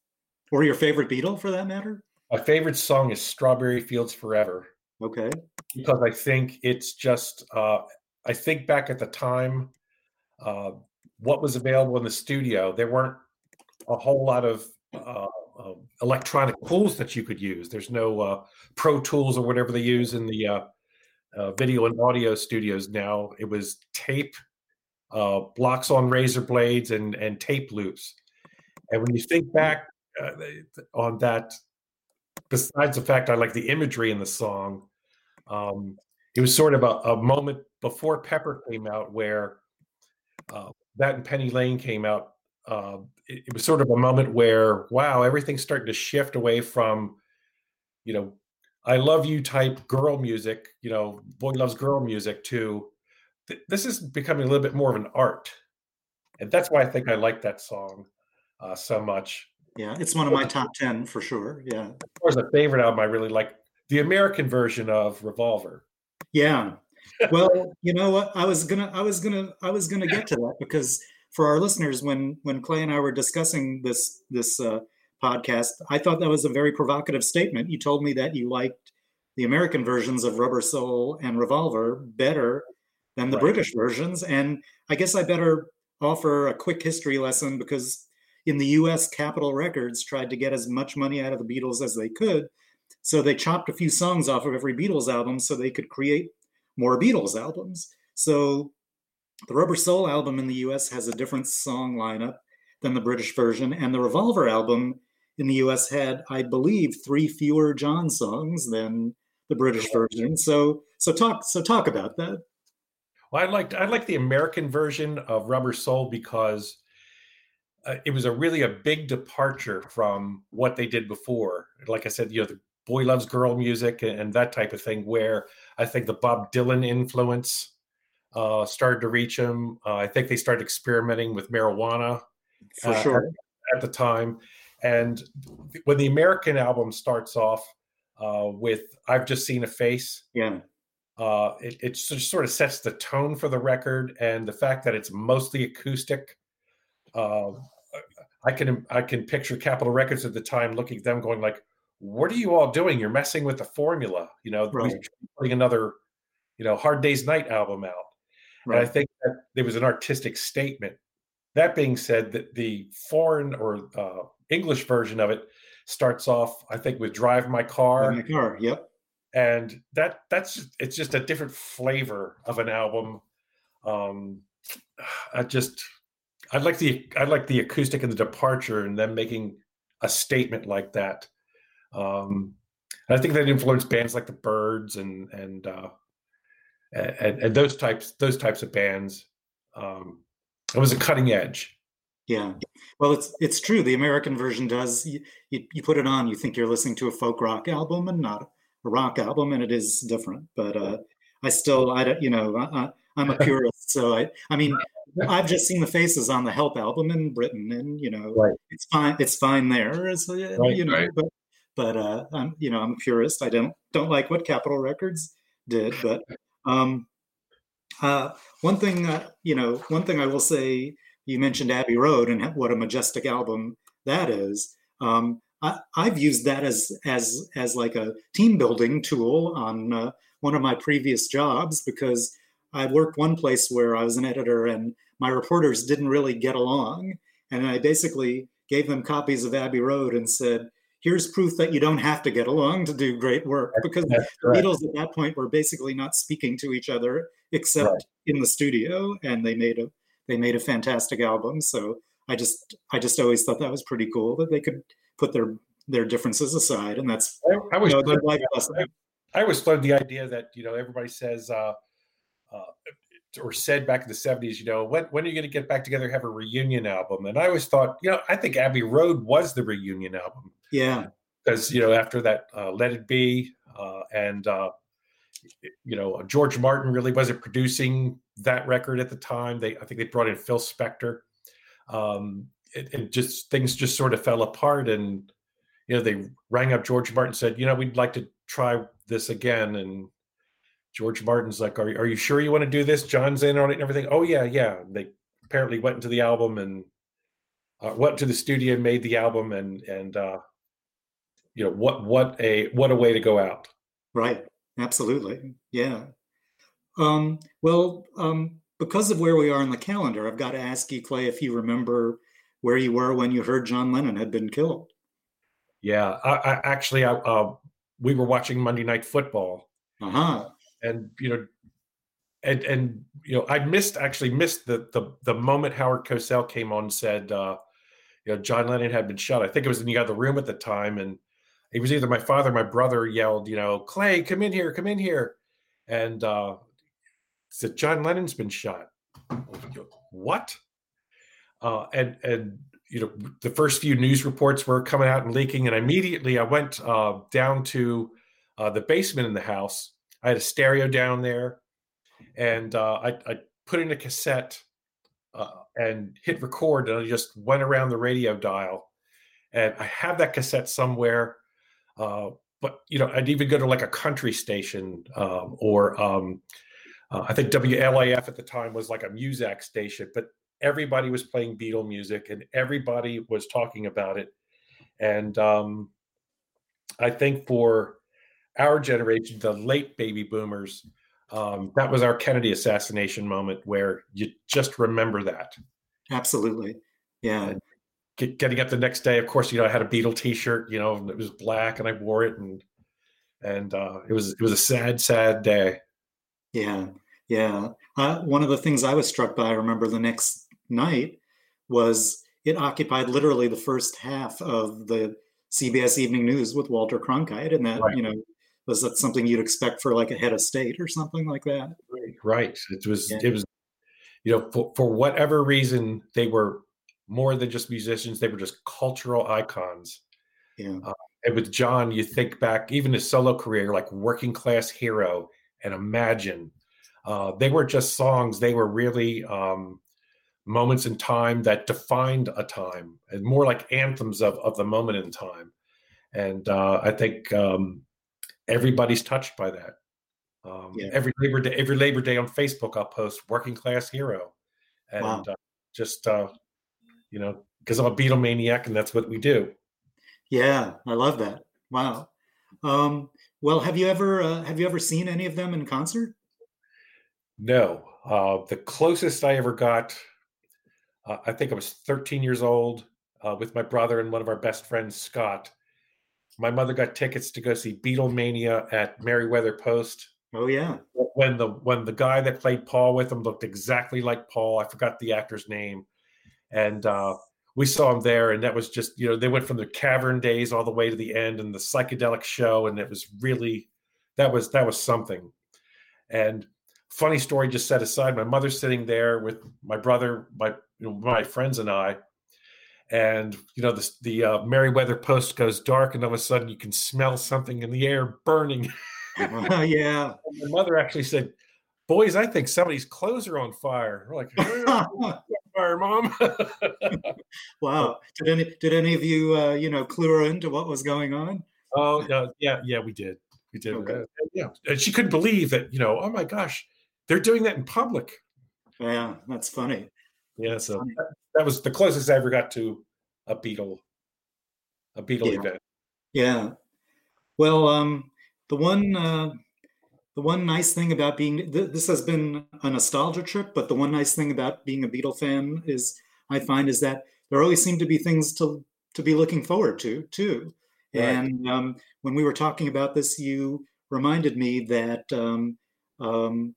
or your favorite Beatle for that matter?
My favorite song is "Strawberry Fields Forever"
Okay.
because I think it's just. Uh, I think back at the time, uh, what was available in the studio, there weren't a whole lot of uh, uh, electronic tools that you could use. There's no uh, Pro Tools or whatever they use in the uh, uh, video and audio studios now. It was tape, uh, blocks on razor blades, and and tape loops. And when you think back uh, on that, besides the fact I like the imagery in the song, um, it was sort of a, a moment before Pepper came out where uh, that and Penny Lane came out. Uh, it, it was sort of a moment where, wow, everything's starting to shift away from, you know, I love you type girl music, you know, boy loves girl music to th- this is becoming a little bit more of an art. And that's why I think I like that song. uh, so much.
Yeah, it's one of my top ten for sure. Yeah,
was a favorite album I really like the American version of Revolver.
Yeah, well, you know what? I was gonna, I was gonna, I was gonna get to that because for our listeners, when when Clay and I were discussing this this uh, podcast, I thought that was a very provocative statement. You told me that you liked the American versions of Rubber Soul and Revolver better than the right. British versions, and I guess I better offer a quick history lesson because in the U.S., Capitol Records tried to get as much money out of the Beatles as they could. So they chopped a few songs off of every Beatles album so they could create more Beatles albums. So the Rubber Soul album in the US has a different song lineup than the British version, and the Revolver album in the US had, I believe, three fewer John songs than the British version. So so talk so talk about that.
Well, I liked I like the American version of Rubber Soul because uh, it was a really a big departure from what they did before. Like I said, you know, the boy loves girl music and, and that type of thing. Where I think the Bob Dylan influence uh, started to reach him. Uh, I think they started experimenting with marijuana
for uh, sure
at, at, the time. And when the American album starts off uh, with "I've Just Seen a Face,"
yeah,
uh, it, it sort of sets the tone for the record, and the fact that it's mostly acoustic. Uh, I can I can picture Capitol Records at the time looking at them going like, "What are you all doing? You're messing with the formula." You know, right. putting another, you know, Hard Day's Night album out. Right. And I think that there was an artistic statement. That being said, that the foreign or uh, English version of it starts off, I think, with "Drive My Car."
My car, yep.
And that that's it's just a different flavor of an album. Um, I just I'd like the I'd like the acoustic and the departure, and them making a statement like that. Um, I think that influenced bands like the Byrds and and uh, and, and those types those types of bands. Um, it was a cutting edge.
Yeah, well, it's it's true. The American version does. You, you, you put it on, you think you're listening to a folk rock album and not a rock album, and it is different. But uh, I still, I don't, you know, I, I'm a purist, so I, I mean, I've just seen the faces on the Help album in Britain, and you know, right. it's fine. It's fine there, so, right, you know. Right. But but uh, I'm you know I'm a purist. I don't don't like what Capitol Records did, but um, uh, one thing, uh, you know, one thing I will say, you mentioned Abbey Road and what a majestic album that is. Um, I, have used that as as as like a team building tool on uh, one of my previous jobs because I worked one place where I was an editor and my reporters didn't really get along, and I basically gave them copies of Abbey Road and said, here's proof that you don't have to get along to do great work because the Beatles at that point were basically not speaking to each other except right. in the studio, and they made a they made a fantastic album. So I just I just always thought that was pretty cool that they could put their their differences aside, and that's
I, I was you know, I, I, always loved the idea that you know everybody says. Uh, uh, or said back in the 70s, you know, when, when are you going to get back together have a reunion album? And I always thought, you know, I think Abbey Road was the reunion album.
Yeah.
Because, you know, after that, uh, Let It Be, uh, and, uh, you know, George Martin really wasn't producing that record at the time. They, I think they brought in Phil Spector. Um, it, it just, things just sort of fell apart. And, you know, they rang up George Martin said, you know, we'd like to try this again. And, George Martin's like, are, are you sure you want to do this? John's in on it and everything. Oh yeah, yeah. They apparently went into the album and uh, went to the studio and made the album and and uh, you know what what a what a way to go out.
Right. Absolutely. Yeah. Um, well, um, because of where we are in the calendar, I've got to ask you, Clay, if you remember where you were when you heard John Lennon had been killed.
Yeah, I, I actually, I, uh, we were watching Monday Night Football.
Uh huh
and you know and and you know i missed actually missed the the the moment howard cosell came on and said uh you know john lennon had been shot i think it was in the other room at the time and it was either my father or my brother yelled you know clay come in here come in here. And uh said john lennon's been shot. What? Uh and and you know the first few news reports were coming out and leaking and immediately i went uh down to uh the basement in the house. I had a stereo down there, and uh, I, I, put in a cassette uh, and hit record, and I just went around the radio dial. And I have that cassette somewhere. Uh, but you know, I'd even go to like a country station um, or um, uh, I think WLAF at the time was like a Muzak station, but everybody was playing Beatle music and everybody was talking about it. And um, I think for our generation, the late baby boomers, um, that was our Kennedy assassination moment where you just remember that.
Absolutely. Yeah.
Get, getting up the next day, of course, you know, I had a Beatle t-shirt, you know, it was black and I wore it and, and uh, it was, it was a sad, sad day.
Yeah. Yeah. Uh, one of the things I was struck by, I remember the next night was it occupied literally the first half of the CBS Evening News with Walter Cronkite. And that, right. you know, was that something you'd expect for like a head of state or something like that?
Right. It was, yeah. it was, you know, for, for whatever reason, they were more than just musicians, they were just cultural icons.
Yeah. Uh,
and with John, you think back, even his solo career, like Working Class Hero and Imagine, uh, they were just songs. They were really um, moments in time that defined a time and more like anthems of, of the moment in time. And uh, I think um, everybody's touched by that. Um, yeah. Every Labor Day, every Labor Day on Facebook, I'll post "Working Class Hero," and wow. uh, just uh, you know, because I'm a Beatle maniac, and that's what we do.
Yeah, I love that. Wow. Um, well, have you ever uh, have you ever seen any of them in concert?
No. Uh, the closest I ever got, uh, I think I was 13 years old uh, with my brother and one of our best friends, Scott my mother got tickets to go see Beatlemania at Merriweather Post.
Oh yeah.
When the when the guy that played Paul with him looked exactly like Paul, I forgot the actor's name, and uh, we saw him there, and that was just you know they went from the cavern days all the way to the end, and the psychedelic show, and it was really that was that was something. And funny story just set aside, my mother's sitting there with my brother, my you know, my friends, and I, and you know the the uh, Merriweather Post goes dark, and all of a sudden you can smell something in the air burning.
uh, yeah,
my mother actually said, "Boys, I think somebody's clothes are on fire." We're like, fire, mom.
wow. Did any did any of you uh, you know clue her into what was going on?
Oh uh, yeah, yeah, we did. We did. Okay. Uh, yeah, and she couldn't believe that. You know, oh my gosh, they're doing that in public.
Yeah, that's funny.
Yeah, that's so that, that, was the closest I ever got to a Beatle, a Beatle
yeah.
event.
Yeah. Well, um, the one uh, the one nice thing about being th- this has been a nostalgia trip, but the one nice thing about being a Beatle fan is I find is that there always seem to be things to to be looking forward to too. Right. And um, when we were talking about this, you reminded me that um, um,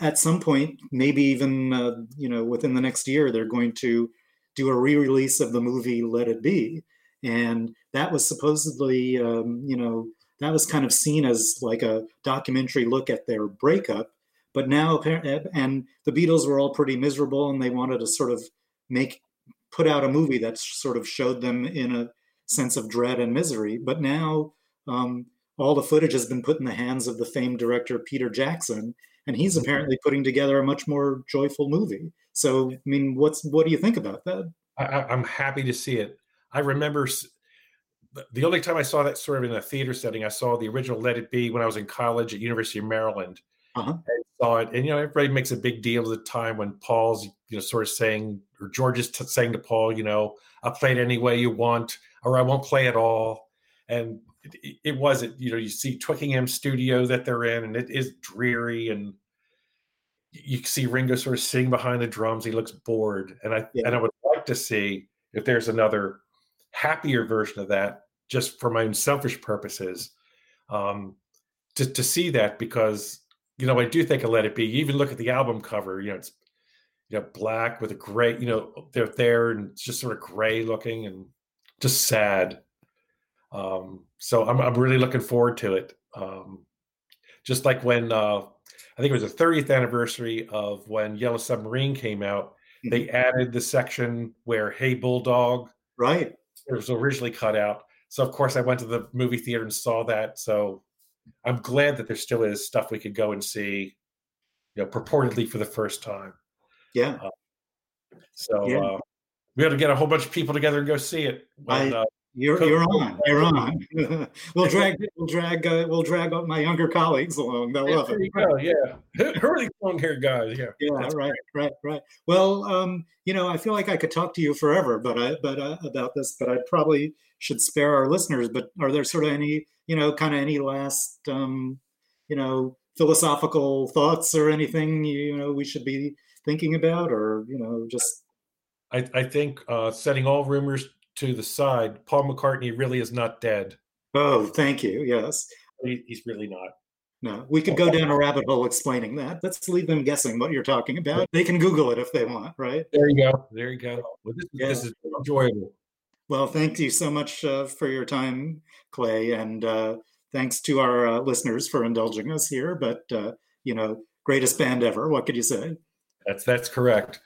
at some point, maybe even uh, you know within the next year, they're going to do a re-release of the movie Let It Be, and that was supposedly um, you know that was kind of seen as like a documentary look at their breakup. But now, and the Beatles were all pretty miserable, and they wanted to sort of make put out a movie that sort of showed them in a sense of dread and misery. But now um, all the footage has been put in the hands of the famed director Peter Jackson, and he's mm-hmm. apparently putting together a much more joyful movie. So, I mean, what's what do you think about that?
I, am happy to see it. I remember the only time I saw that sort of in a theater setting, I saw the original Let It Be when I was in college at University of Maryland.
Uh-huh.
saw it, and you know, everybody makes a big deal of the time when Paul's, you know, sort of saying, or George is t- saying to Paul, you know, I'll play it any way you want, or I won't play at all. And it, it wasn't, you know, you see Twickenham studio that they're in, and it is dreary, and you see Ringo sort of sitting behind the drums. He looks bored, and I yeah. and I would like to see if there's another happier version of that, just for my own selfish purposes, um, to to see that because you know I do think of Let It Be. You even look at the album cover, you know, it's you know black with a gray, you know, they're there and it's just sort of gray looking and just sad. Um, so I'm I'm really looking forward to it. Um, just like when uh, I think it was the 30th anniversary of when Yellow Submarine came out, mm-hmm. they added the section where Hey Bulldog
right
it was originally cut out. So of course I went to the movie theater and saw that. So I'm glad that there still is stuff we could go and see, you know, purportedly for the first time.
Yeah.
Uh, So
Yeah.
uh, we had to get a whole bunch of people together and go see it. when,
I-
uh,
You're you're on. You're on. we'll drag we'll drag uh, we'll drag my younger colleagues along. They'll love it.
go. Yeah. Who, who are these long haired guys? Yeah.
Yeah,
That's
right, right, right. Well, um, you know, I feel like I could talk to you forever, but I, but uh, about this, but I probably should spare our listeners. But are there sort of any, you know, kind of any last, um, you know, philosophical thoughts or anything you know we should be thinking about, or you know, just
I, I think uh, setting all rumors to the side, Paul McCartney really is not dead.
oh, thank you. Yes,
He, he's really not.
no, we could go down a rabbit hole explaining that. Let's leave them guessing what you're talking about. They can Google it if they want, right?
There you go. There you go. Well, this,
Yeah.
this is enjoyable.
Well, thank you so much uh, for your time, Clay, and uh, thanks to our uh, listeners for indulging us here. But uh, you know, greatest band ever. What could you say?
That's that's correct.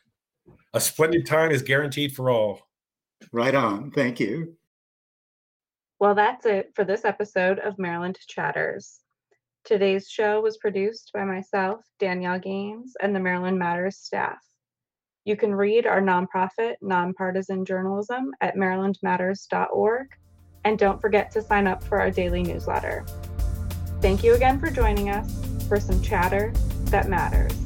A splendid time is guaranteed for all.
Right on. Thank you.
Well, that's it for this episode of Maryland Chatters. Today's show was produced by myself, Danielle Gaines, and the Maryland Matters staff. You can read our nonprofit, nonpartisan journalism at marylandmatters.org, and don't forget to sign up for our daily newsletter. Thank you again for joining us for some chatter that matters.